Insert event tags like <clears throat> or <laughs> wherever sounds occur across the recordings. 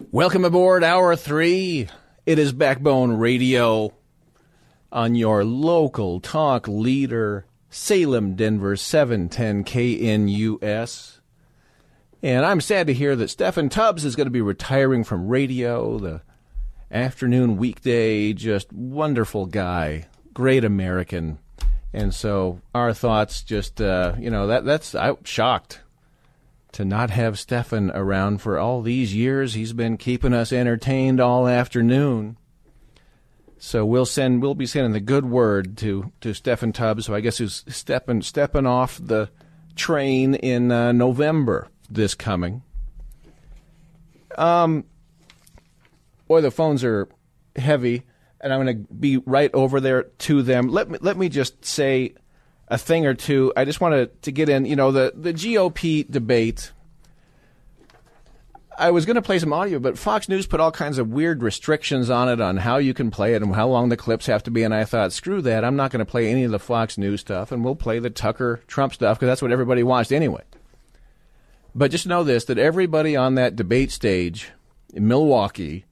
Welcome aboard Hour 3. It is Backbone Radio on your local talk leader, Salem, Denver, 710 KNUS. And I'm sad to hear that Steffan Tubbs is going to be retiring from radio, the afternoon weekday, just wonderful guy, great American. And so our thoughts just, uh, you know, that that's, I'm shocked to not have Steffan around for all these years. He's been keeping us entertained all afternoon. So we'll send we'll be sending the good word to to Steffan Tubbs, who I guess is stepping stepping off the train in uh, November this coming. Um, boy, the phones are heavy, and I'm going to be right over there to them. Let me let me just say a thing or two. I just wanted to get in, you know, the, the GOP debate. I was going to play some audio, but Fox News put all kinds of weird restrictions on it on how you can play it and how long the clips have to be. And I thought, screw that. I'm not going to play any of the Fox News stuff, and we'll play the Tucker Trump stuff because that's what everybody watched anyway. But just know this that everybody on that debate stage in Milwaukee,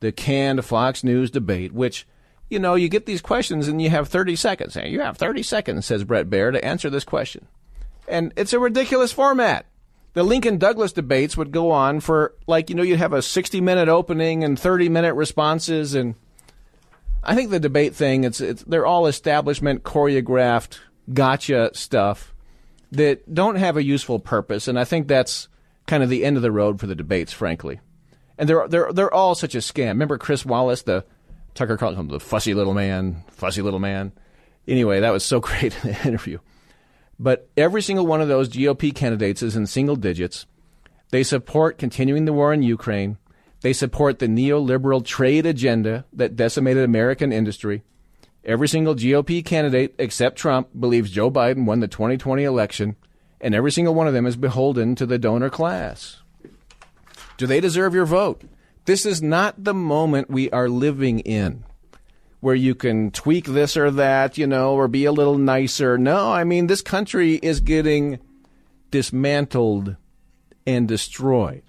the canned Fox News debate, which you know, you get these questions and you have 30 seconds. You have 30 seconds, says Bret Baier, to answer this question. And it's a ridiculous format. The Lincoln Douglas debates would go on for, like, you know, you'd have a 60 minute opening and 30 minute responses. And I think the debate thing, it's, it's they're all establishment choreographed gotcha stuff that don't have a useful purpose. And I think that's kind of the end of the road for the debates, frankly. And they're, they're, they're all such a scam. Remember Chris Wallace, the Tucker calls him the fussy little man, fussy little man. Anyway, that was so <laughs> great in the interview. But every single one of those GOP candidates is in single digits. They support continuing the war in Ukraine. They support the neoliberal trade agenda that decimated American industry. Every single GOP candidate except Trump believes Joe Biden won the 2020 election, and every single one of them is beholden to the donor class. Do they deserve your vote? This is not the moment we are living in where you can tweak this or that, you know, or be a little nicer. No, I mean, this country is getting dismantled and destroyed.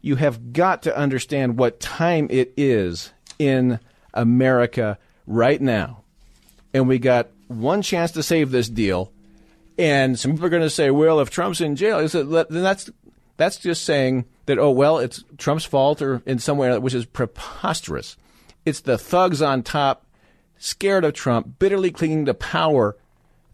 You have got to understand what time it is in America right now. And we got one chance to save this deal. And some people are going to say, well, if Trump's in jail, then that's, that's just saying that, oh, well, it's Trump's fault or in some way, which is preposterous. It's the thugs on top, scared of Trump, bitterly clinging to power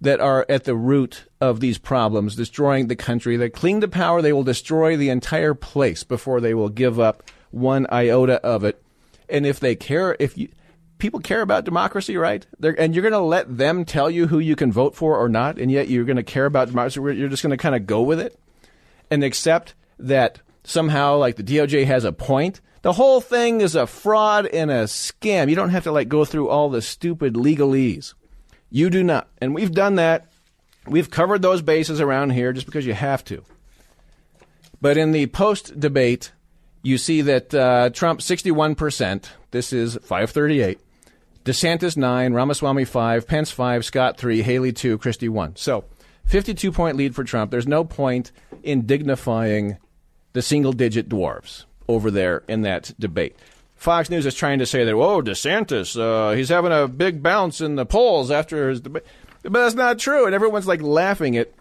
that are at the root of these problems, destroying the country. They cling to power, they will destroy the entire place before they will give up one iota of it. And if they care, if you, people care about democracy, right? They're, and you're going to let them tell you who you can vote for or not, and yet you're going to care about democracy. You're just going to kind of go with it and accept that somehow like the DOJ has a point. The whole thing is a fraud and a scam. You don't have to like go through all the stupid legalese. You do not. And we've done that. We've covered those bases around here just because you have to. But in the post debate, you see that uh, Trump 61%. This is 538. DeSantis 9, Ramaswamy 5, Pence 5, Scott 3, Haley 2, Christie 1. So 52 point lead for Trump. There's no point in dignifying the single digit dwarves over there in that debate. Fox News is trying to say that, whoa, DeSantis, uh, he's having a big bounce in the polls after his debate. But that's not true. And everyone's like laughing at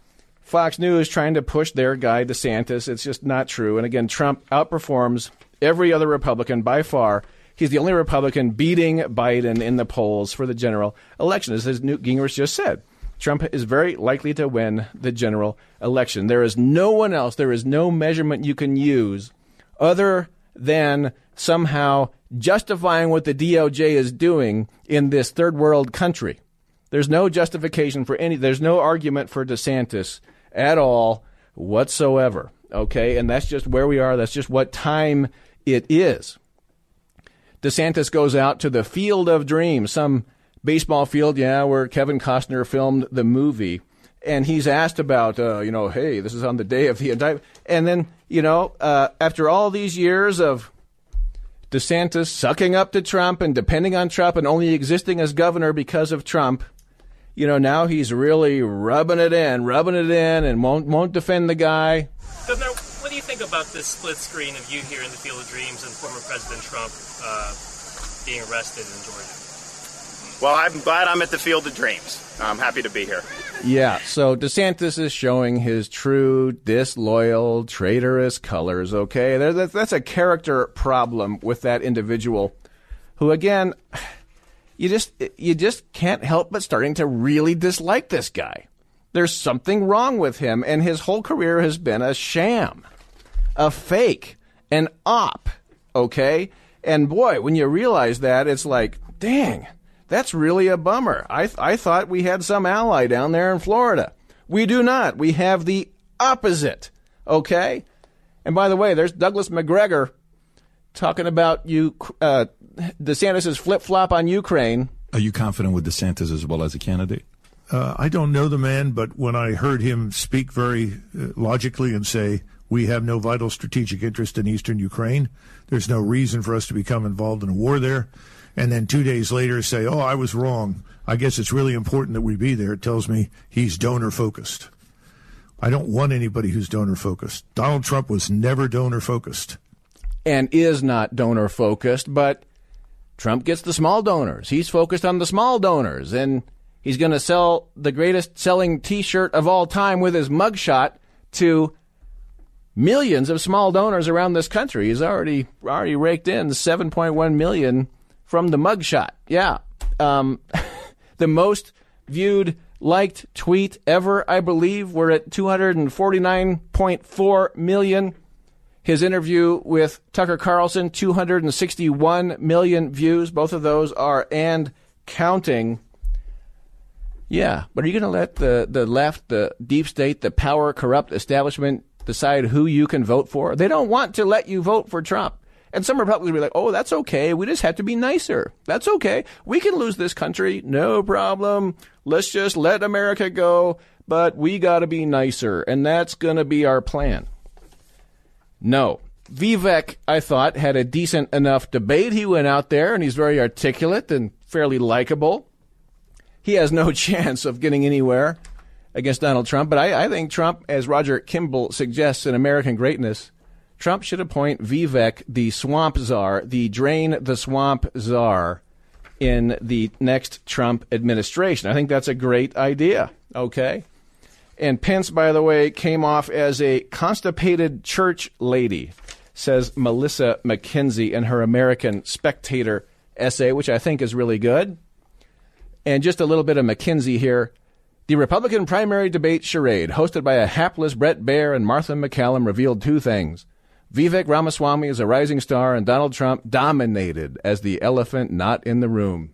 Fox News trying to push their guy, DeSantis. It's just not true. And again, Trump outperforms every other Republican by far. He's the only Republican beating Biden in the polls for the general election, as Newt Gingrich just said. Trump is very likely to win the general election. There is no one else, there is no measurement you can use other than somehow justifying what the DOJ is doing in this third world country. There's no justification for any, there's no argument for DeSantis at all whatsoever. Okay, and that's just where we are. That's just what time it is. DeSantis goes out to the Field of Dreams, some baseball field, yeah, where Kevin Costner filmed the movie. And he's asked about, uh, you know, hey, this is on the day of the indictment. And then, you know, uh, after all these years of DeSantis sucking up to Trump and depending on Trump and only existing as governor because of Trump, you know, now he's really rubbing it in, rubbing it in, and won't won't defend the guy. Governor, what do you think about this split screen of you here in the Field of Dreams and former President Trump uh, being arrested in Georgia? Well, I'm glad I'm at the Field of Dreams. I'm happy to be here. Yeah, so DeSantis is showing his true disloyal, traitorous colors, okay? That's a character problem with that individual who, again, you just you just can't help but starting to really dislike this guy. There's something wrong with him, and his whole career has been a sham, a fake, an op. Okay, and boy, when you realize that, it's like, dang, that's really a bummer. I th- I thought we had some ally down there in Florida. We do not. We have the opposite. Okay, and by the way, there's Douglas MacGregor talking about you. Uh, DeSantis' flip flop on Ukraine. Are you confident with DeSantis as well as a candidate? Uh, I don't know the man, but when I heard him speak very uh, logically and say, we have no vital strategic interest in eastern Ukraine, there's no reason for us to become involved in a war there, and then two days later say, oh, I was wrong. I guess it's really important that we be there. It tells me he's donor focused. I don't want anybody who's donor focused. Donald Trump was never donor focused. And is not donor focused, but Trump gets the small donors. He's focused on the small donors, and he's going to sell the greatest selling T-shirt of all time with his mugshot to millions of small donors around this country. He's already already raked in 7.1 million from the mugshot. Yeah, um, <laughs> the most viewed liked tweet ever, I believe. We're at 249.4 million. His interview with Tucker Carlson, 261 million views. Both of those are and counting. Yeah, but are you going to let the, the left, the deep state, the power corrupt establishment decide who you can vote for? They don't want to let you vote for Trump. And some Republicans will be like, oh, that's okay. We just have to be nicer. That's okay. We can lose this country. No problem. Let's just let America go. But we got to be nicer. And that's going to be our plan. No. Vivek, I thought, had a decent enough debate. He went out there and he's very articulate and fairly likable. He has no <laughs> chance of getting anywhere against Donald Trump, but I, I think Trump, as Roger Kimball suggests in American Greatness, Trump should appoint Vivek the swamp czar, the drain the swamp czar in the next Trump administration. I think that's a great idea. Okay. And Pence, by the way, came off as a constipated church lady, says Melissa Mackenzie in her American Spectator essay, which I think is really good. And just a little bit of Mackenzie here. The Republican primary debate charade, hosted by a hapless Bret Baier and Martha MacCallum, revealed two things. Vivek Ramaswamy is a rising star, and Donald Trump dominated as the elephant not in the room.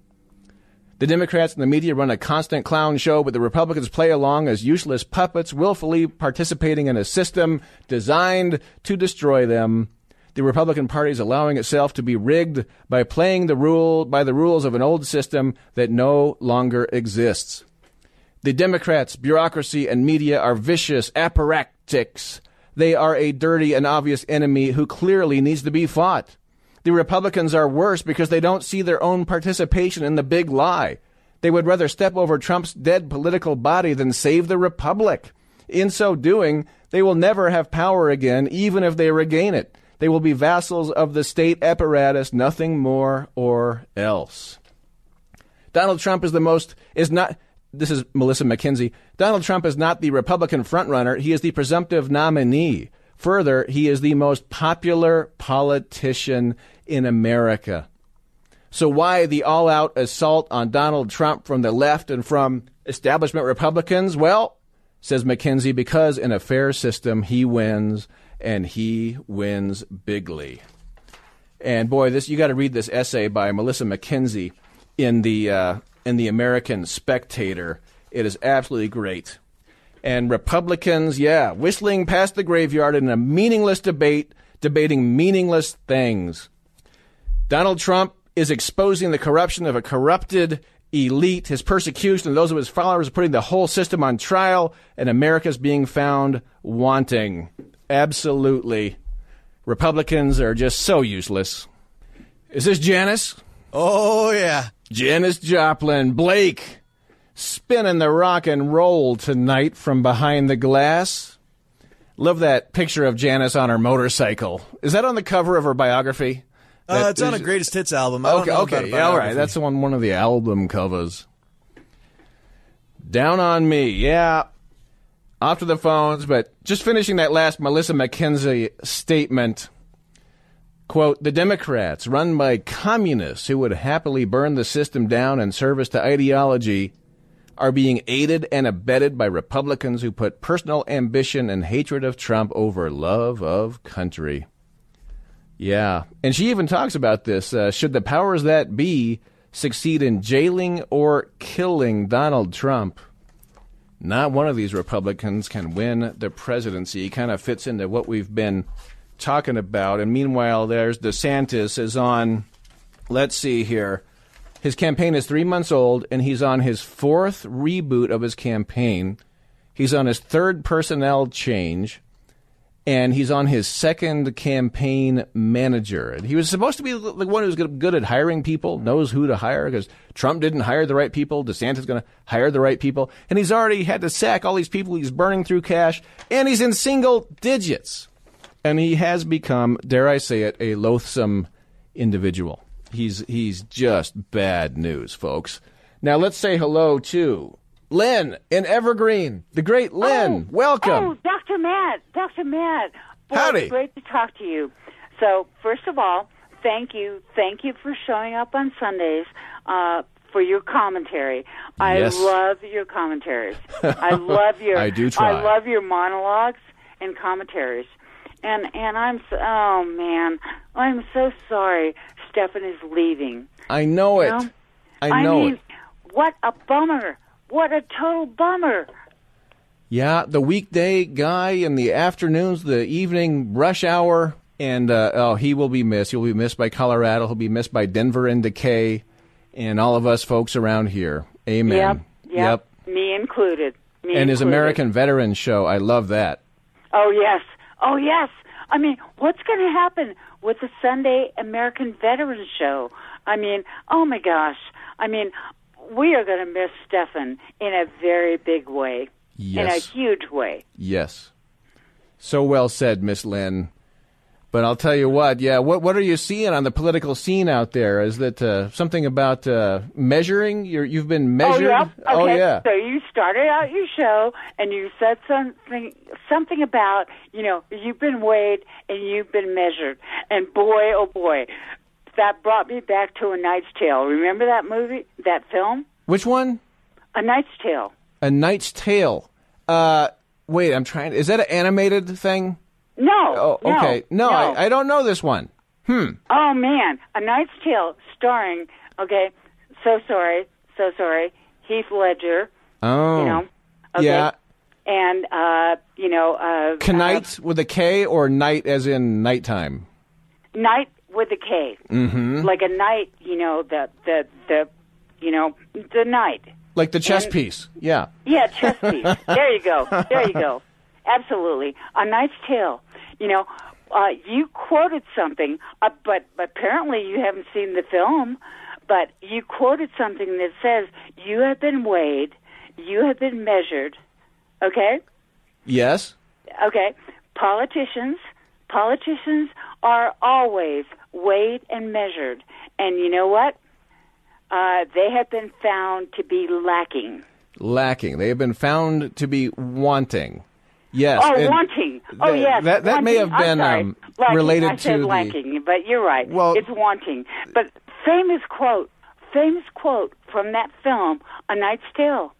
The Democrats and the media run a constant clown show, but the Republicans play along as useless puppets, willfully participating in a system designed to destroy them. The Republican Party is allowing itself to be rigged by playing the rule by the rules of an old system that no longer exists. The Democrats, bureaucracy, and media are vicious apparatchiks. They are a dirty and obvious enemy who clearly needs to be fought. The Republicans are worse because they don't see their own participation in the big lie. They would rather step over Trump's dead political body than save the Republic. In so doing, they will never have power again, even if they regain it. They will be vassals of the state apparatus, nothing more or else. Donald Trump is the most, is not, this is Melissa Mackenzie. Donald Trump is not the Republican frontrunner. He is the presumptive nominee. Further, he is the most popular politician in America. So, why the all out assault on Donald Trump from the left and from establishment Republicans? Well, says Mackenzie, because in a fair system, he wins and he wins bigly. And boy, this you got to read this essay by Melissa Mackenzie in the uh, in the American Spectator. It is absolutely great. And Republicans, yeah, whistling past the graveyard in a meaningless debate, debating meaningless things. Donald Trump is exposing the corruption of a corrupted elite. His persecution of those of his followers are putting the whole system on trial, and America's being found wanting. Absolutely. Republicans are just so useless. Is this Janis? Oh, yeah. Janis Joplin, Blake, spinning the rock and roll tonight from behind the glass. Love that picture of Janis on her motorcycle. Is that on the cover of her biography? Uh, it's on a greatest hits album. Okay, okay, yeah, all right. That's on one of the album covers. Down on me, yeah. Off to the phones, but just finishing that last Melissa Mackenzie statement. Quote, the Democrats, run by communists who would happily burn the system down in service to ideology, are being aided and abetted by Republicans who put personal ambition and hatred of Trump over love of country. Yeah. And she even talks about this. Uh, should the powers that be succeed in jailing or killing Donald Trump, not one of these Republicans can win the presidency. Kind of fits into what we've been talking about. And meanwhile, there's DeSantis is on, let's see here. His campaign is three months old, and he's on his fourth reboot of his campaign. He's on his third personnel change and he's on his second campaign manager. And he was supposed to be the one who's good good at hiring people, knows who to hire because Trump didn't hire the right people. DeSantis is going to hire the right people, and he's already had to sack all these people. He's burning through cash, and he's in single digits, and he has become, dare I say it, a loathsome individual. He's he's just bad news, folks. Now let's say hello to Lynn in Evergreen, the great Lynn. Welcome. Oh, Dr. Matt, Dr. Matt. Boy, Howdy. It's great to talk to you. So, first of all, thank you. Thank you for showing up on Sundays uh, for your commentary. I Yes. love your commentaries. <laughs> I love your I do try. I love your monologues and commentaries. And and I'm so, oh man, I'm so sorry Steffan is leaving. I know it. know? I know mean, it. what a bummer. What a total bummer. Yeah, the weekday guy in the afternoons, the evening rush hour, and uh, oh, he will be missed. He'll be missed by Colorado. He'll be missed by Denver and Decay, and all of us folks around here. Amen. Yep, yep. Me included. Me And his. American Veterans show, I love that. Oh yes. Oh yes. I mean, what's going to happen with the Sunday American Veterans Show? I mean, oh my gosh. I mean, we are going to miss Steffan in a very big way. In a huge way. Yes. So well said, Miss Lynn. But I'll tell you what, yeah, what what are you seeing on the political scene out there? Is that uh, something about uh, measuring? You're, you've been measured? Oh, yeah. Okay. Oh, yeah. So you started out your show and you said something something about, you know, you've been weighed and you've been measured. And boy, oh boy, that brought me back to A Knight's Tale. Remember that movie, that film? Which one? A Knight's Tale. A Knight's Tale. Uh, wait, I'm trying. Is that an animated thing? No. Oh, no, okay. No, I, I don't know this one. Hmm. Oh man, A Knight's Tale starring, okay, so sorry, so sorry, Heath Ledger, Oh. you know. Okay. Yeah. And uh, you know, uh Knight with a K or night as in nighttime? uh, Knight with a K. Mm-hmm. Like a knight, you know, the the the you know, the knight. Like the chess And- piece. Yeah. Yeah, chess piece. there you go. There you go. <laughs> Absolutely. A Knight's Tale. You know, uh, you quoted something, uh, but apparently you haven't seen the film, but you quoted something that says, You have been weighed, you have been measured. Okay? Yes. Okay. Politicians, politicians are always weighed and measured. And you know what? Uh, they have been found to be lacking. Lacking. They have been found to be wanting. Yes. Oh, and wanting. Oh, th- yes. That that may have been um, related I said to the. lacking, but you're right. Well- it's wanting. But famous quote, famous quote from that film, A Knight's Tale.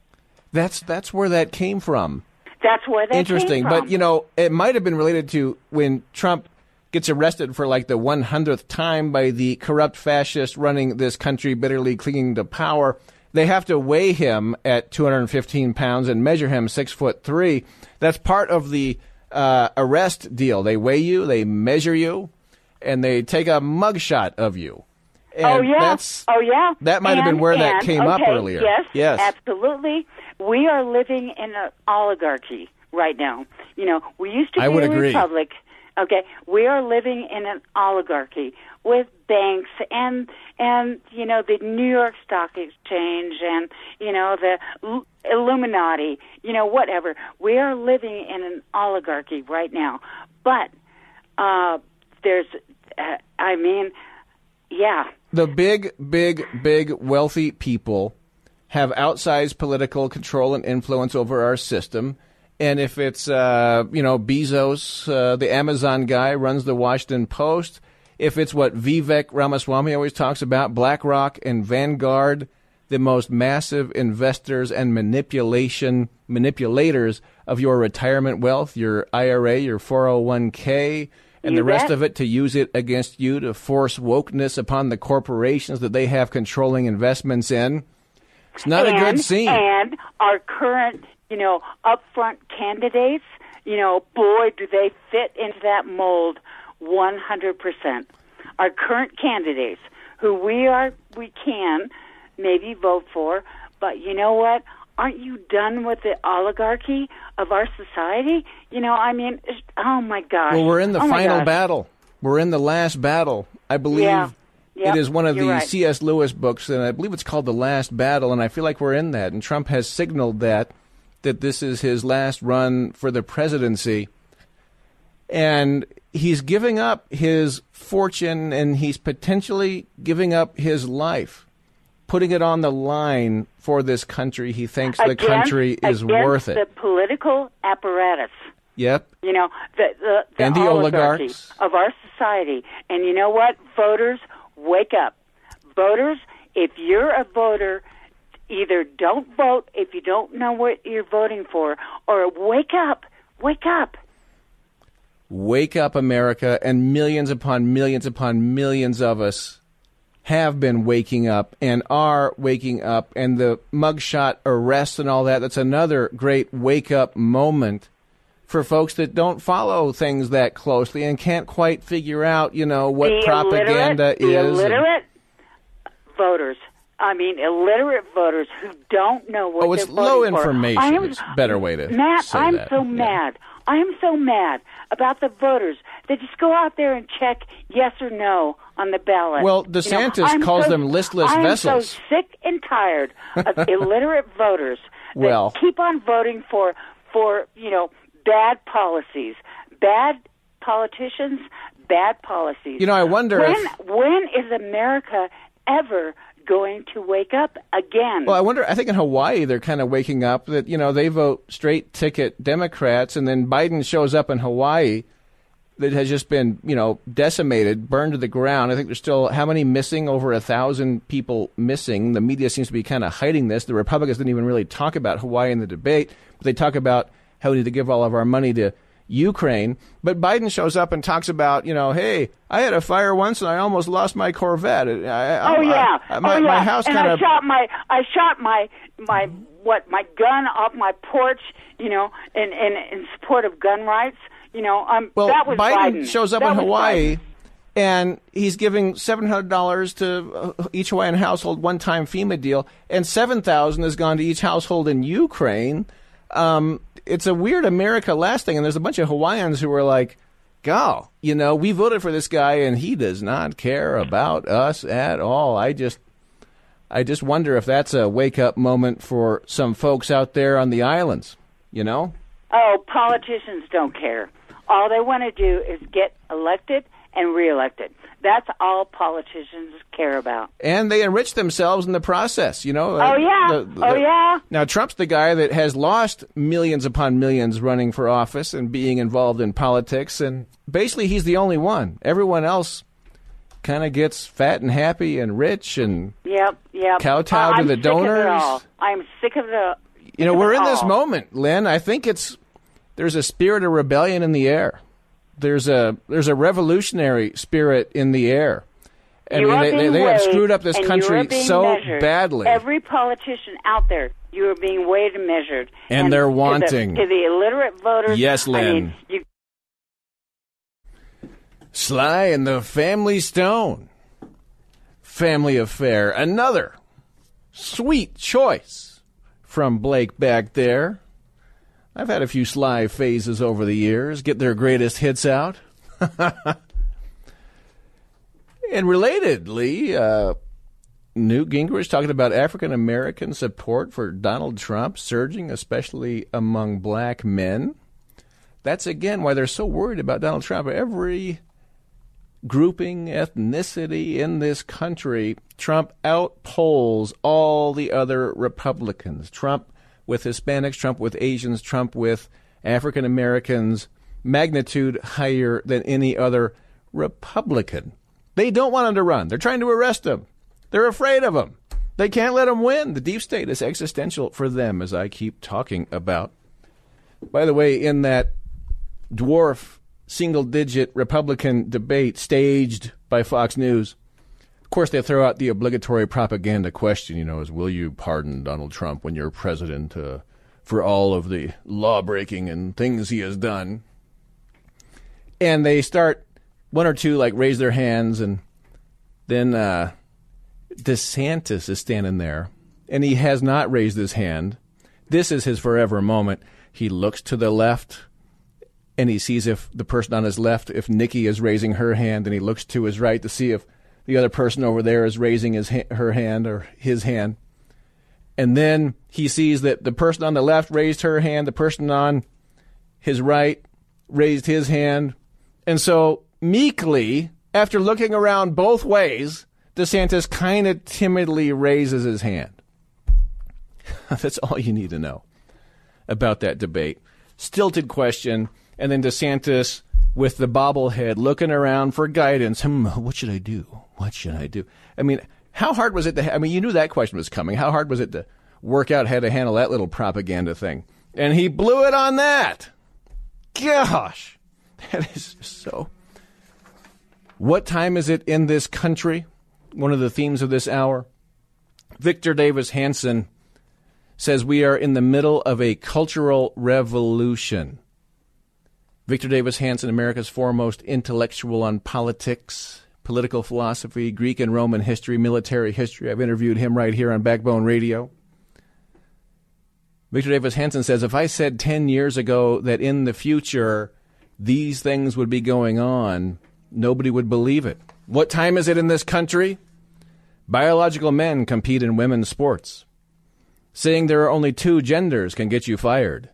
That's that's where that came from. That's where that Interesting, but you know, it might have been related to when Trump gets arrested for like the 100th time by the corrupt fascist running this country, bitterly clinging to power. They have to weigh him at 215 pounds and measure him six foot three. That's part of the uh, arrest deal. They weigh you, they measure you, and they take a mugshot of you. And oh yeah. oh yeah. that might have been where that and- came up earlier. Yes. Yes. Absolutely. We are living in an oligarchy right now. You know, we used to I be a agree. Okay, we are living in an oligarchy with banks and and you know the New York Stock Exchange and you know the Illuminati. You know whatever. We are living in an oligarchy right now, but uh, there's, uh, I mean, yeah. the big, big, big wealthy people have outsized political control and influence over our system. And if it's, uh, you know, Bezos, uh, the Amazon guy, runs the Washington Post, if it's what Vivek Ramaswamy always talks about, BlackRock and Vanguard, the most massive investors and manipulation manipulators of your retirement wealth, your IRA, your 401k, and You the rest of it to use it against you to force wokeness upon the corporations that they have controlling investments in. It's not and, a good scene. And our current, you know, upfront candidates, you know, boy, do they fit into that mold 100%. Our current candidates, who we are, we can maybe vote for, but you know what? Aren't you done with the oligarchy of our society? You know, I mean, oh my gosh. well, we're in the Oh final battle. We're in the last battle. I believe Yeah. Yep, it is one of the right. C.S. Lewis books, and I believe it's called The Last Battle, and I feel like we're in that. And Trump has signaled that that this is his last run for the presidency. And he's giving up his fortune and he's potentially giving up his life, putting it on the line for this country. He thinks the country is worth it. The political apparatus. Yep. You know, the the, the, And the oligarchy oligarchs. of our society. And you know what? Voters, wake up. Voters, if you're a voter, either don't vote if you don't know what you're voting for, or wake up. Wake up. Wake up, America, and millions upon millions upon millions of us have been waking up and are waking up, and the mugshot arrests and all that. That's another great wake up moment for folks that don't follow things that closely and can't quite figure out, you know, what the propaganda illiterate, the is. and- illiterate voters. I mean, illiterate voters who don't know what Oh, it's they're low for. information. I am, It's a better way to Matt, I'm that. so Yeah. mad. I am so mad about the voters They just go out there and check yes or no on the ballot. Well, You know, DeSantis calls so- them listless I am vessels. so sick and tired of <laughs> illiterate voters that Well- keep on voting for for you know bad policies, bad politicians, bad policies. You know, I wonder when if- when is America ever going to wake up again? Well, I wonder. I think in Hawaii they're kind of waking up that you know they vote straight ticket Democrats, and then Biden shows up in Hawaii that has just been you know decimated, burned to the ground. I think there's still how many missing? Over a thousand people missing. The media seems to be kind of hiding this. The Republicans didn't even really talk about Hawaii in the debate, but they talk about how we need to give all of our money to Ukraine. But Biden shows up and talks about, you know, hey, I had a fire once and I almost lost my Corvette. I, I, Oh yeah, I- my, oh yeah. my house kind I of shot my I shot my my what my gun off my porch. You know, in in, in support of gun rights. You know, um, Well, that was Biden, Biden. shows up That in Hawaii, Biden. and he's giving seven hundred dollars to uh, each Hawaiian household, one time FEMA deal, and seven thousand has gone to each household in Ukraine. Um, it's a weird America last thing, and there's a bunch of Hawaiians who are like, "Go, you know, we voted for this guy, and he does not care about us at all." I just. I just wonder if that's a wake up moment for some folks out there on the islands, you know? Oh, politicians don't care. All they want to do is get elected and reelected. That's all politicians care about. and they enrich themselves in the process. You know. Oh, yeah. Oh, yeah. Now Trump's the guy that has lost millions upon millions running for office and being involved in politics, and basically he's the only one. Everyone else kind of gets fat and happy and rich, and Yep, yep. Kowtow oh, to I'm the sick Of it donors. all. I'm sick of the. you know we're in this moment, Lynn. I think it's there's a spirit of rebellion in the air. There's a there's a revolutionary spirit in the air. I mean, they- they- they have screwed up this country you are being so measured. badly. Every politician out there, you are being weighed and measured. And they're to the- wanting. to the, illiterate voters. Yes, I Lynn. mean, you Sly and the Family Stone. Family Affair. Another sweet choice from Blake back there. I've had a few Sly phases over the years, get their greatest hits out. <laughs> and relatedly, uh, Newt Gingrich talking about African American support for Donald Trump surging, especially among black men. That's again why they're so worried about Donald Trump. Every grouping, ethnicity in this country, Trump outpolls all the other Republicans. Trump with Hispanics, Trump with Asians, Trump with African Americans, magnitude higher than any other Republican. They don't want him to run. They're trying to arrest him. They're afraid of him. They can't let him win. The deep state is existential for them, as I keep talking about. By the way, in that dwarf single digit Republican debate staged by Fox News, course, they throw out the obligatory propaganda question, you know, is will you pardon Donald Trump when you're president uh, for all of the law breaking and things he has done? And they start, one or two like raise their hands, and then uh, DeSantis is standing there, and he has not raised his hand. This is his forever moment. He looks to the left and he sees if the person on his left, if Nikki is raising her hand, and he looks to his right to see if the other person over there is raising his ha- her hand or his hand. And then he sees that the person on the left raised her hand, the person on his right raised his hand. And so meekly, after looking around both ways, DeSantis kind of timidly raises his hand. <laughs> That's all you need to know about that debate. Stilted question, and then DeSantis with the bobblehead looking around for guidance. Hmm, what should I do? What should I do? I mean, how hard was it to? I mean, you knew that question was coming. How hard was it to work out how to handle that little propaganda thing? And he blew it on that. Gosh, that is so. What time is it in this country? One of the themes of this hour. Victor Davis Hanson says we are in the middle of a cultural revolution. Victor Davis Hanson, America's foremost intellectual on politics, political philosophy, Greek and Roman history, military history. I've interviewed him right here on Backbone Radio. Victor Davis Hanson says if I said 10 years ago that in the future these things would be going on, nobody would believe it. What time is it in this country? Biological men compete in women's sports. Saying there are only two genders can get you fired.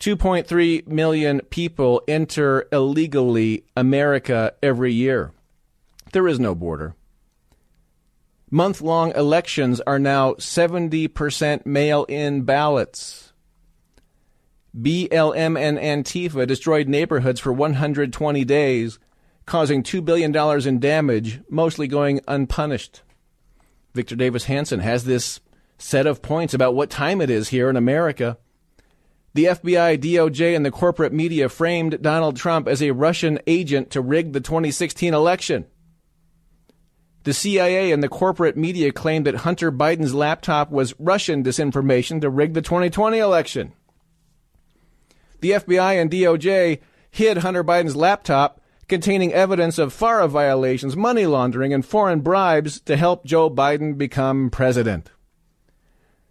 2.3 million people enter illegally America every year. There is no border. Month long elections are now 70% mail in ballots. BLM and Antifa destroyed neighborhoods for 120 days, causing $2 billion in damage, mostly going unpunished. Victor Davis Hanson has this set of points about what time it is here in America. The FBI, DOJ, and the corporate media framed Donald Trump as a Russian agent to rig the 2016 election. The CIA and the corporate media claimed that Hunter Biden's laptop was Russian disinformation to rig the 2020 election. The FBI and DOJ hid Hunter Biden's laptop containing evidence of FARA violations, money laundering, and foreign bribes to help Joe Biden become president.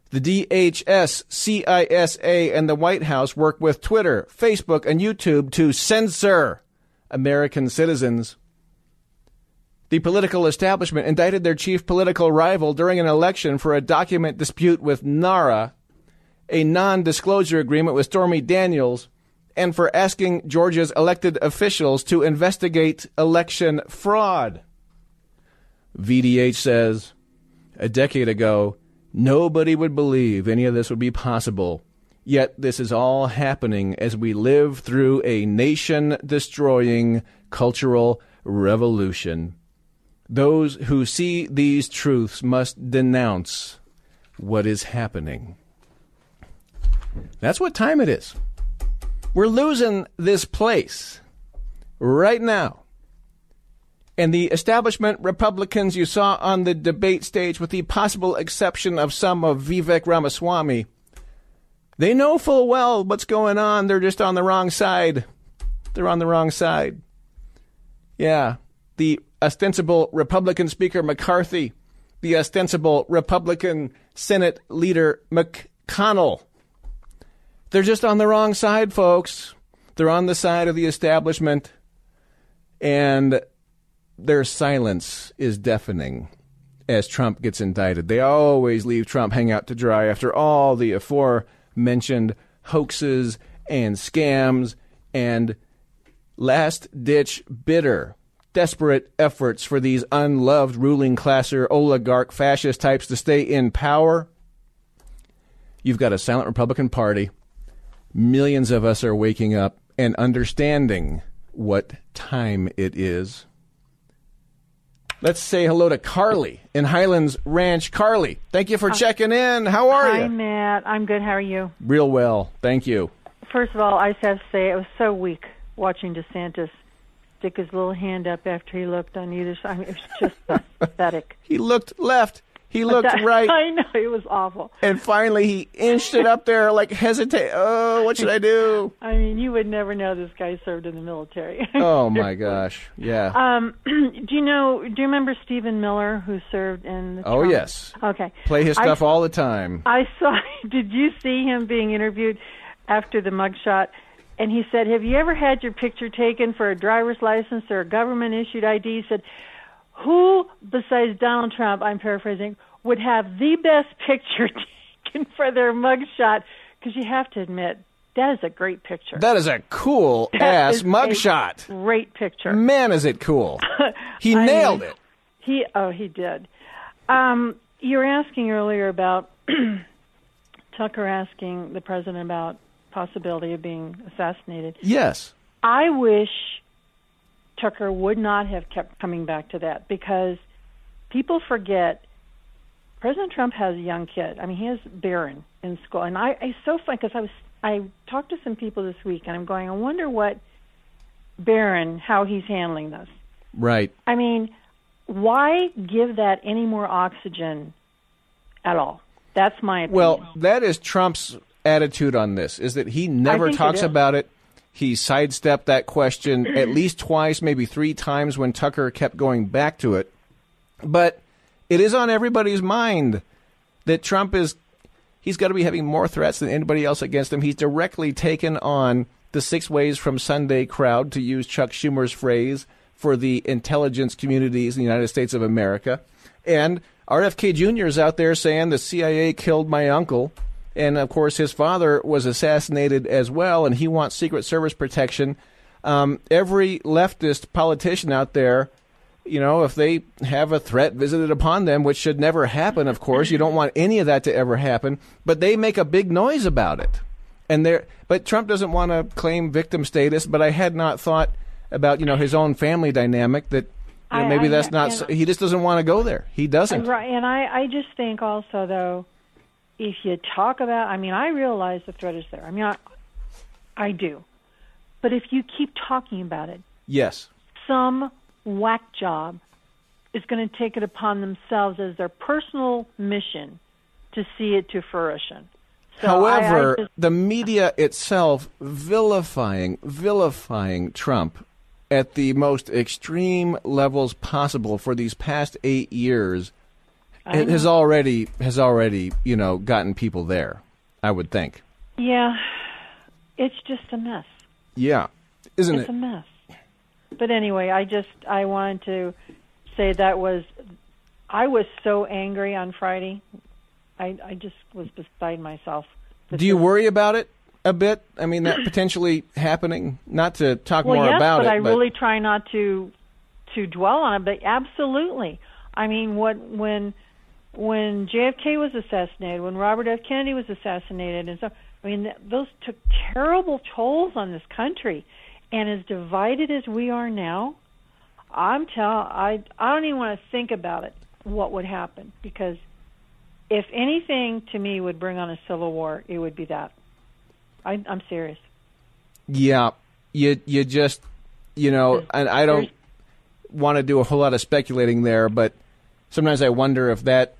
The DHS, CISA, and the White House work with Twitter, Facebook, and YouTube to censor American citizens. The political establishment indicted their chief political rival during an election for a document dispute with NARA, a non disclosure agreement with Stormy Daniels, and for asking Georgia's elected officials to investigate election fraud. VDH says a decade ago, nobody would believe any of this would be possible. Yet this is all happening as we live through a nation destroying cultural revolution. Those who see these truths must denounce what is happening. That's what time it is. We're losing this place right now. And the establishment Republicans you saw on the debate stage, with the possible exception of some of Vivek Ramaswamy, they know full well what's going on. They're just on the wrong side. They're on the wrong side. Yeah. The ostensible Republican Speaker McCarthy, the ostensible Republican Senate Leader McConnell. They're just on the wrong side, folks. They're on the side of the establishment. And their silence is deafening as Trump gets indicted. They always leave Trump hang out to dry after all the aforementioned hoaxes and scams and last ditch bitter desperate efforts for these unloved ruling class or oligarch fascist types to stay in power. You've got a silent Republican Party. Millions of us are waking up and understanding what time it is. Let's say hello to Carly in Highlands Ranch. Carly, thank you for uh, checking in. How are Hi, you? Hi, Matt. I'm good. How are you? Real well. Thank you. First of all, I just have to say it was so weak watching DeSantis stick his little hand up after he looked on either side. I mean, it was just <laughs> pathetic. He looked left. He looked That- <laughs> right. I know it was awful. And finally, he inched it up there, like hesitate. Oh, what should I do? <laughs> I mean, you would never know this guy served in the military. <laughs> Oh my gosh! Yeah. Um, <clears throat> do you know? Do you remember Stephen Miller, who served in? The Oh Trump- yes. Okay. Play his I- stuff all the time. I saw. Did you see him being interviewed after the mugshot? And he said, "Have you ever had your picture taken for a driver's license or a government issued ID?" He said, "Who besides Donald Trump, I'm paraphrasing, would have the best <laughs> picture taken for their mugshot?" Because you have to admit that is a great picture. That is a cool <laughs> That ass mugshot. Great picture. Man, is it cool! <laughs> He nailed mean, it. He oh he did. Um, you were asking earlier about <clears throat> Tucker asking the president about possibility of being assassinated. Yes. I wish Tucker would not have kept coming back to that because people forget President Trump has a young kid. I mean, he has Barron in school, and I it's so funny because I was I talked to some people this week, and I'm going, I wonder what Barron how he's handling this. Right. I mean, why give that any more oxygen at all? That's my opinion. Well, that is Trump's attitude on this: is that he never talks about it. He sidestepped that question at least twice, maybe three times when Tucker kept going back to it. But it is on everybody's mind that Trump is he's got to be having more threats than anybody else against him. He's directly taken on the six ways from Sunday crowd, to use Chuck Schumer's phrase, for the intelligence communities in the United States of America. And RFK Jr. is out there saying the CIA killed my uncle. And of course, his father was assassinated as well, and he wants Secret Service protection. Um, every leftist politician out there you know, if they have a threat visited upon them, which should never happen, of course, you don't want any of that to ever happen, but they make a big noise about it. And there, but Trump doesn't want to claim victim status. But I had not thought about you know his own family dynamic that you know, maybe I- that's not. so- he just doesn't want to go there. He doesn't. Right, and I, I just think also though, if you talk about, I mean, I realize the threat is there. I mean, I, I do, but if you keep talking about it, Yes. some whack job is going to take it upon themselves as their personal mission to see it to fruition. So I- I However, just- the media itself vilifying, vilifying Trump at the most extreme levels possible for these past eight years I has already has already you know gotten people there. I would think. yeah, it's just a mess. Yeah, isn't it's it? It's a mess. But anyway, I just I wanted to say that was I was so angry on Friday. I I just was beside myself. Do you worry about it a bit? I mean, that <clears throat> potentially happening. Not to talk well, more yes, about but it, I but I really try not to to dwell on it. But absolutely, I mean, what when when JFK was assassinated, when Robert F. Kennedy was assassinated, and so I mean, those took terrible tolls on this country. And as divided as we are now, I'm tell I I don't even want to think about it. What would happen? Because if anything to me would bring on a civil war, it would be that. I, I'm serious. yeah, you you just you know, and I don't. want to do a whole lot of speculating there, but sometimes I wonder if that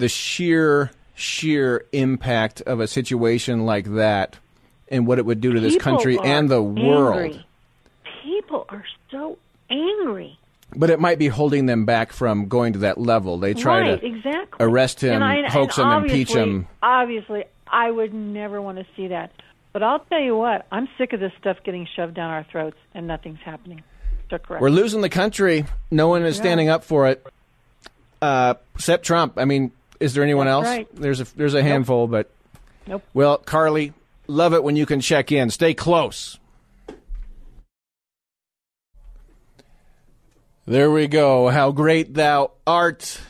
the sheer sheer impact of a situation like that and what it would do to this country and the world. angry. People are so angry. But it might be holding them back from going to that level. They try right, to exactly. arrest him, I, hoax and him, impeach him. Obviously, I would never want to see that. But I'll tell you what, I'm sick of this stuff getting shoved down our throats and nothing's happening. Correct. We're losing the country. No one is Yeah. standing up for it, uh, except Trump. I mean, is there anyone That's else? right. There's a there's a handful, but Nope. well, Carly, love it when you can check in. Stay close. There we go. How great thou art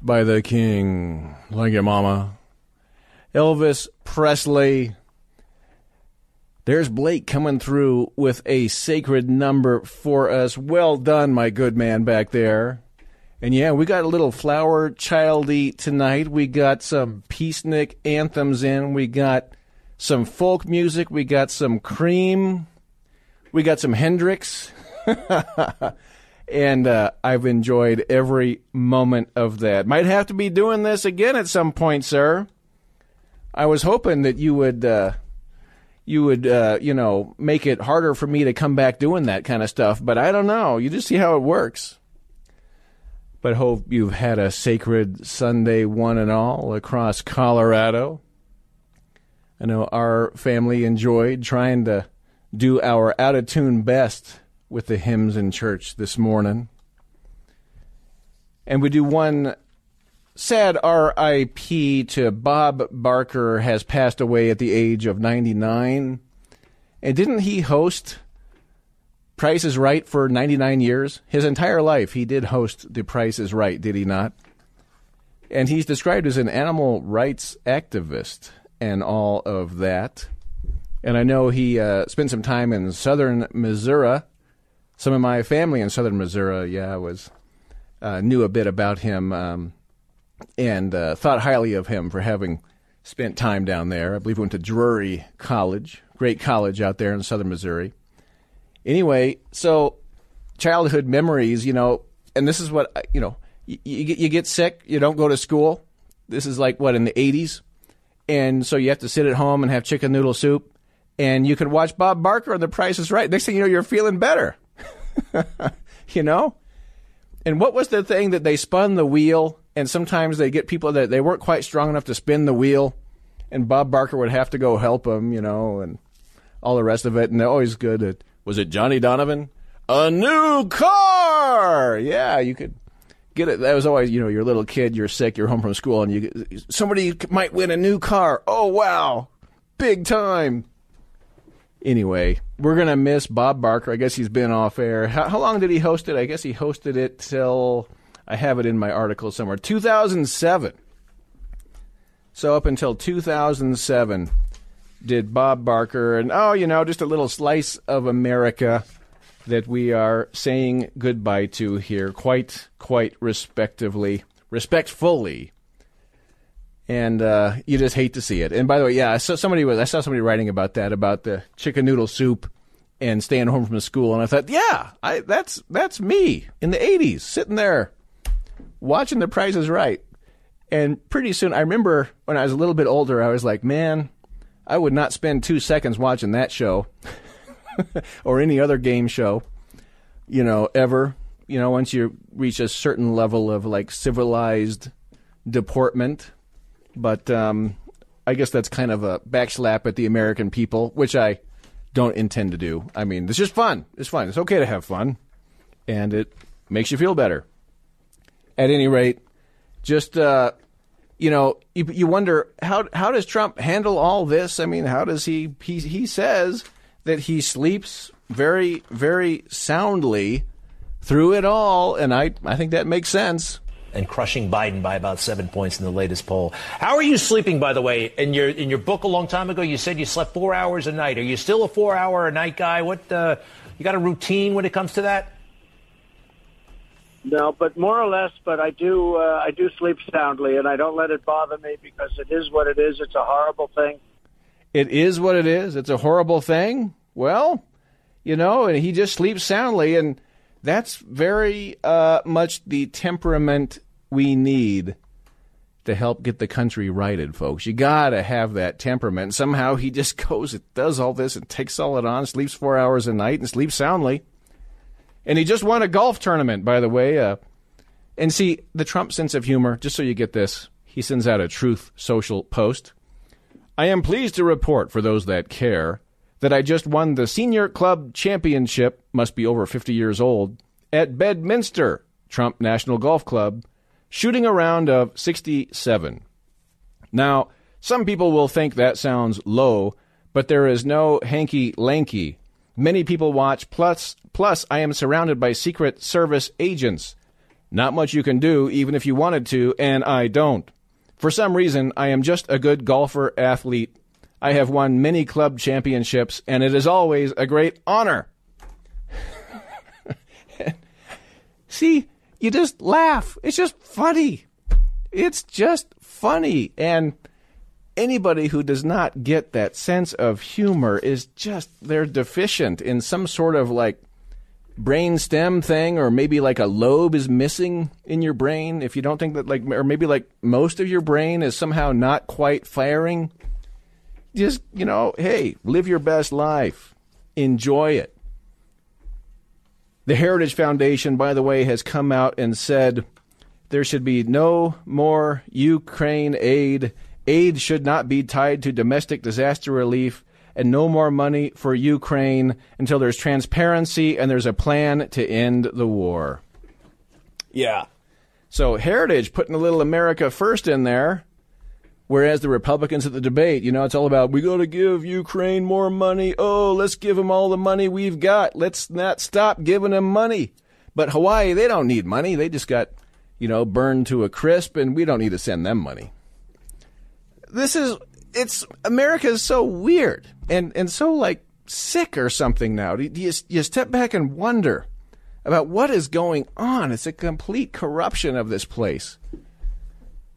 by the king. Like your mama. Elvis Presley. There's Blake coming through with a sacred number for us. Well done, my good man back there. And yeah, we got a little flower childy tonight. We got some peacenik anthems in. We got some folk music. We got some cream. We got some Hendrix. <laughs> and uh, I've enjoyed every moment of that. Might have to be doing this again at some point, sir. I was hoping that you would, uh, you would, uh, you know, make it harder for me to come back doing that kind of stuff. But I don't know. You just see how it works. But hope you've had a sacred Sunday, one and all, across Colorado. I know our family enjoyed trying to do our out of tune best with the hymns in church this morning. And we do one sad RIP to Bob Barker has passed away at the age of 99. And didn't he host Price is Right for 99 years? His entire life he did host The Price is Right, did he not? And he's described as an animal rights activist and all of that. And I know he uh, spent some time in southern Missouri. Some of my family in southern Missouri, yeah, was uh, knew a bit about him um, and uh, thought highly of him for having spent time down there. I believe he went to Drury College, great college out there in southern Missouri. Anyway, so childhood memories, you know, and this is what you know. You, you get you get sick, you don't go to school. This is like what in the '80s, and so you have to sit at home and have chicken noodle soup, and you could watch Bob Barker on The Price Is Right. Next thing you know, you're feeling better. <laughs> you know, and what was the thing that they spun the wheel, and sometimes they get people that they weren't quite strong enough to spin the wheel, and Bob Barker would have to go help them, you know, and all the rest of it, and they're always good at was it Johnny Donovan? A new car. Yeah, you could get it. That was always, you know, you're a little kid, you're sick, you're home from school, and you somebody might win a new car. Oh wow, big time. Anyway, we're gonna miss Bob Barker. I guess he's been off air. How, how long did he host it? I guess he hosted it till I have it in my article somewhere. 2007. So up until 2007 did Bob Barker, and oh, you know, just a little slice of America that we are saying goodbye to here, quite, quite respectively, respectfully. And uh, you just hate to see it. And by the way, yeah, I saw somebody was I saw somebody writing about that about the chicken noodle soup and staying home from school, and I thought, yeah, I, that's that's me in the '80s, sitting there watching The Price is Right. And pretty soon, I remember when I was a little bit older, I was like, man, I would not spend two seconds watching that show <laughs> or any other game show, you know, ever. You know, once you reach a certain level of like civilized deportment. But um, I guess that's kind of a backslap at the American people, which I don't intend to do. I mean, it's just fun. It's fun. It's okay to have fun, and it makes you feel better. At any rate, just uh, you know, you, you wonder how how does Trump handle all this? I mean, how does he he he says that he sleeps very very soundly through it all, and I I think that makes sense. and crushing Biden by about seven points in the latest poll. How are you sleeping, by the way? In your in your book a long time ago, you said you slept four hours a night. Are you still a four hour a night guy? What uh, you got a routine when it comes to that? No, but more or less. But I do. Uh, I do sleep soundly, and I don't let it bother me because it is what it is. It's a horrible thing. It is what it is. It's a horrible thing. Well, you know, and he just sleeps soundly. And That's very uh, much the temperament we need to help get the country righted, folks. You gotta have that temperament. Somehow he just <laughs> goes and does all this and takes all it on, sleeps four hours a night and sleeps soundly. And he just won a golf tournament, by the way. Uh, and see, the Trump sense of humor, just so you get this, he sends out a truth social post. I am pleased to report, for those that care, that I just won the Senior Club Championship, must be over 50 years old, at Bedminster, Trump National Golf Club, shooting a round of 67. Now, some people will think that sounds low, but there is no hanky lanky. Many people watch, plus, plus, I am surrounded by Secret Service agents. Not much you can do, even if you wanted to, and I don't. For some reason, I am just a good golfer athlete I have won many club championships, and it is always a great honor. <laughs> See, you just laugh. It's just funny. It's just funny. And anybody who does not get that sense of humor is just, they're deficient in some sort of like brain stem thing, or maybe like a lobe is missing in your brain. If you don't think that, like, or maybe like most of your brain is somehow not quite firing just, you know, hey, live your best life. Enjoy it. The Heritage Foundation, by the way, has come out and said there should be no more Ukraine aid. Aid should not be tied to domestic disaster relief and no more money for Ukraine until there's transparency and there's a plan to end the war. Yeah. So Heritage putting a little America first in there. Whereas the Republicans at the debate, you know, it's all about we got to give Ukraine more money. Oh, let's give them all the money we've got. Let's not stop giving them money. But Hawaii, they don't need money. They just got, you know, burned to a crisp, and we don't need to send them money. This is it's America is so weird and and so like sick or something now. Do you, you step back and wonder about what is going on? It's a complete corruption of this place.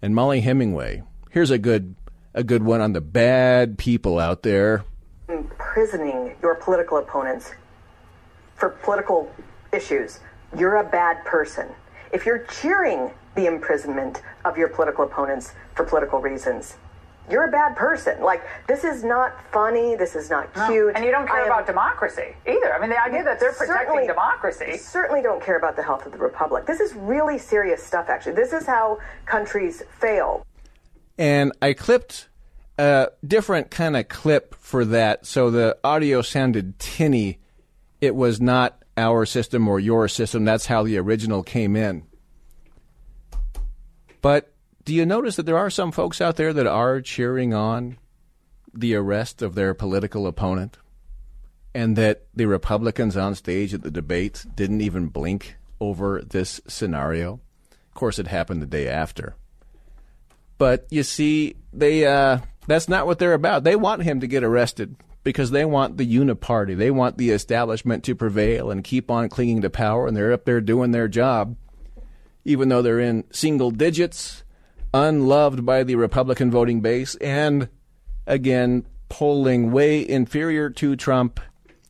And Mollie Hemingway Here's a good a good one on the bad people out there. Imprisoning your political opponents for political issues. You're a bad person. If you're cheering the imprisonment of your political opponents for political reasons, you're a bad person. Like this is not funny. This is not cute. No. And you don't care am, about democracy either. I mean, the idea that they're protecting democracy. Certainly don't care about the health of the republic. This is really serious stuff. Actually, this is how countries fail and I clipped a different kind of clip for that, so the audio sounded tinny. It was not our system or your system. That's how the original came in. But do you notice that there are some folks out there that are cheering on the arrest of their political opponent? And that the Republicans on stage at the debates didn't even blink over this scenario? Of course, it happened the day after. But you see, they uh, that's not what they're about. They want him to get arrested because they want the uniparty. They want the establishment to prevail and keep on clinging to power, and they're up there doing their job, even though they're in single digits, unloved by the Republican voting base, and again, polling way inferior to Trump,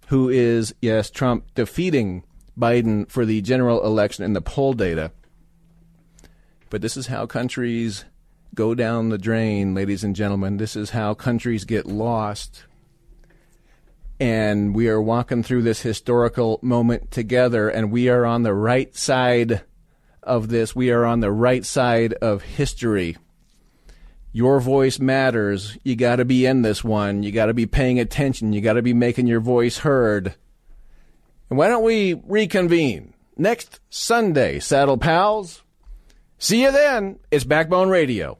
who is, yes, Trump defeating Biden for the general election in the poll data. But this is how countries go down the drain, ladies and gentlemen. This is how countries get lost. And we are walking through this historical moment together, and we are on the right side of this. We are on the right side of history. Your voice matters. You got to be in this one. You got to be paying attention. You got to be making your voice heard. And why don't we reconvene next Sunday, Saddle Pals? See you then. It's Backbone Radio.